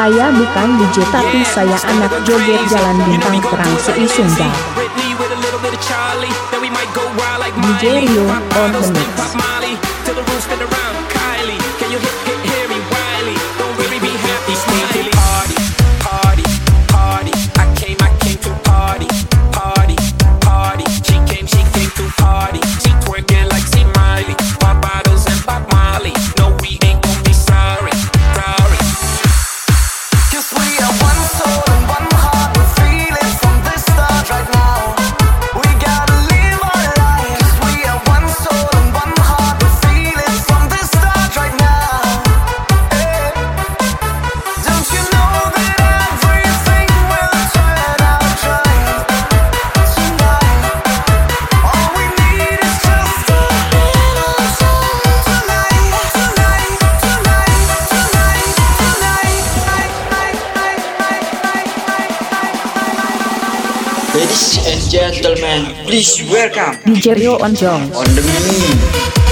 Saya bukan DJ tapi saya anak joget jalan bintang terang seisungga. DJ Rio on the mix. Gentlemen, please welcome DJ Rio on Jones. on the move.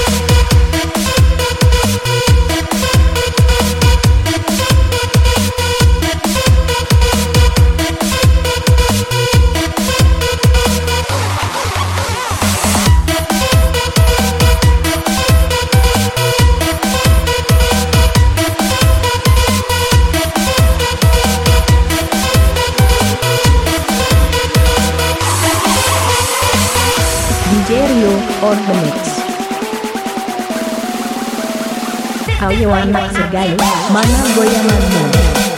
On the mix. Ayo anak sergaya, mana goyanganmu? party,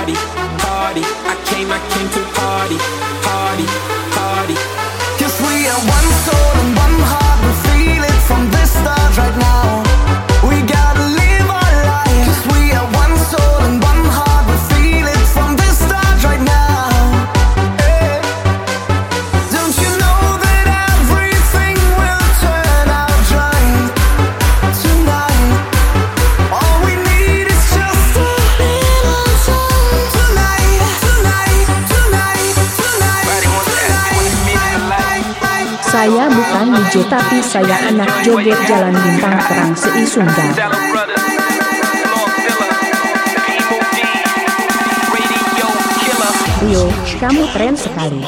party, party. I came, I came to party, Saya bukan DJ tapi saya anak joget jalan bintang terang seisunda. Rio, kamu keren sekali.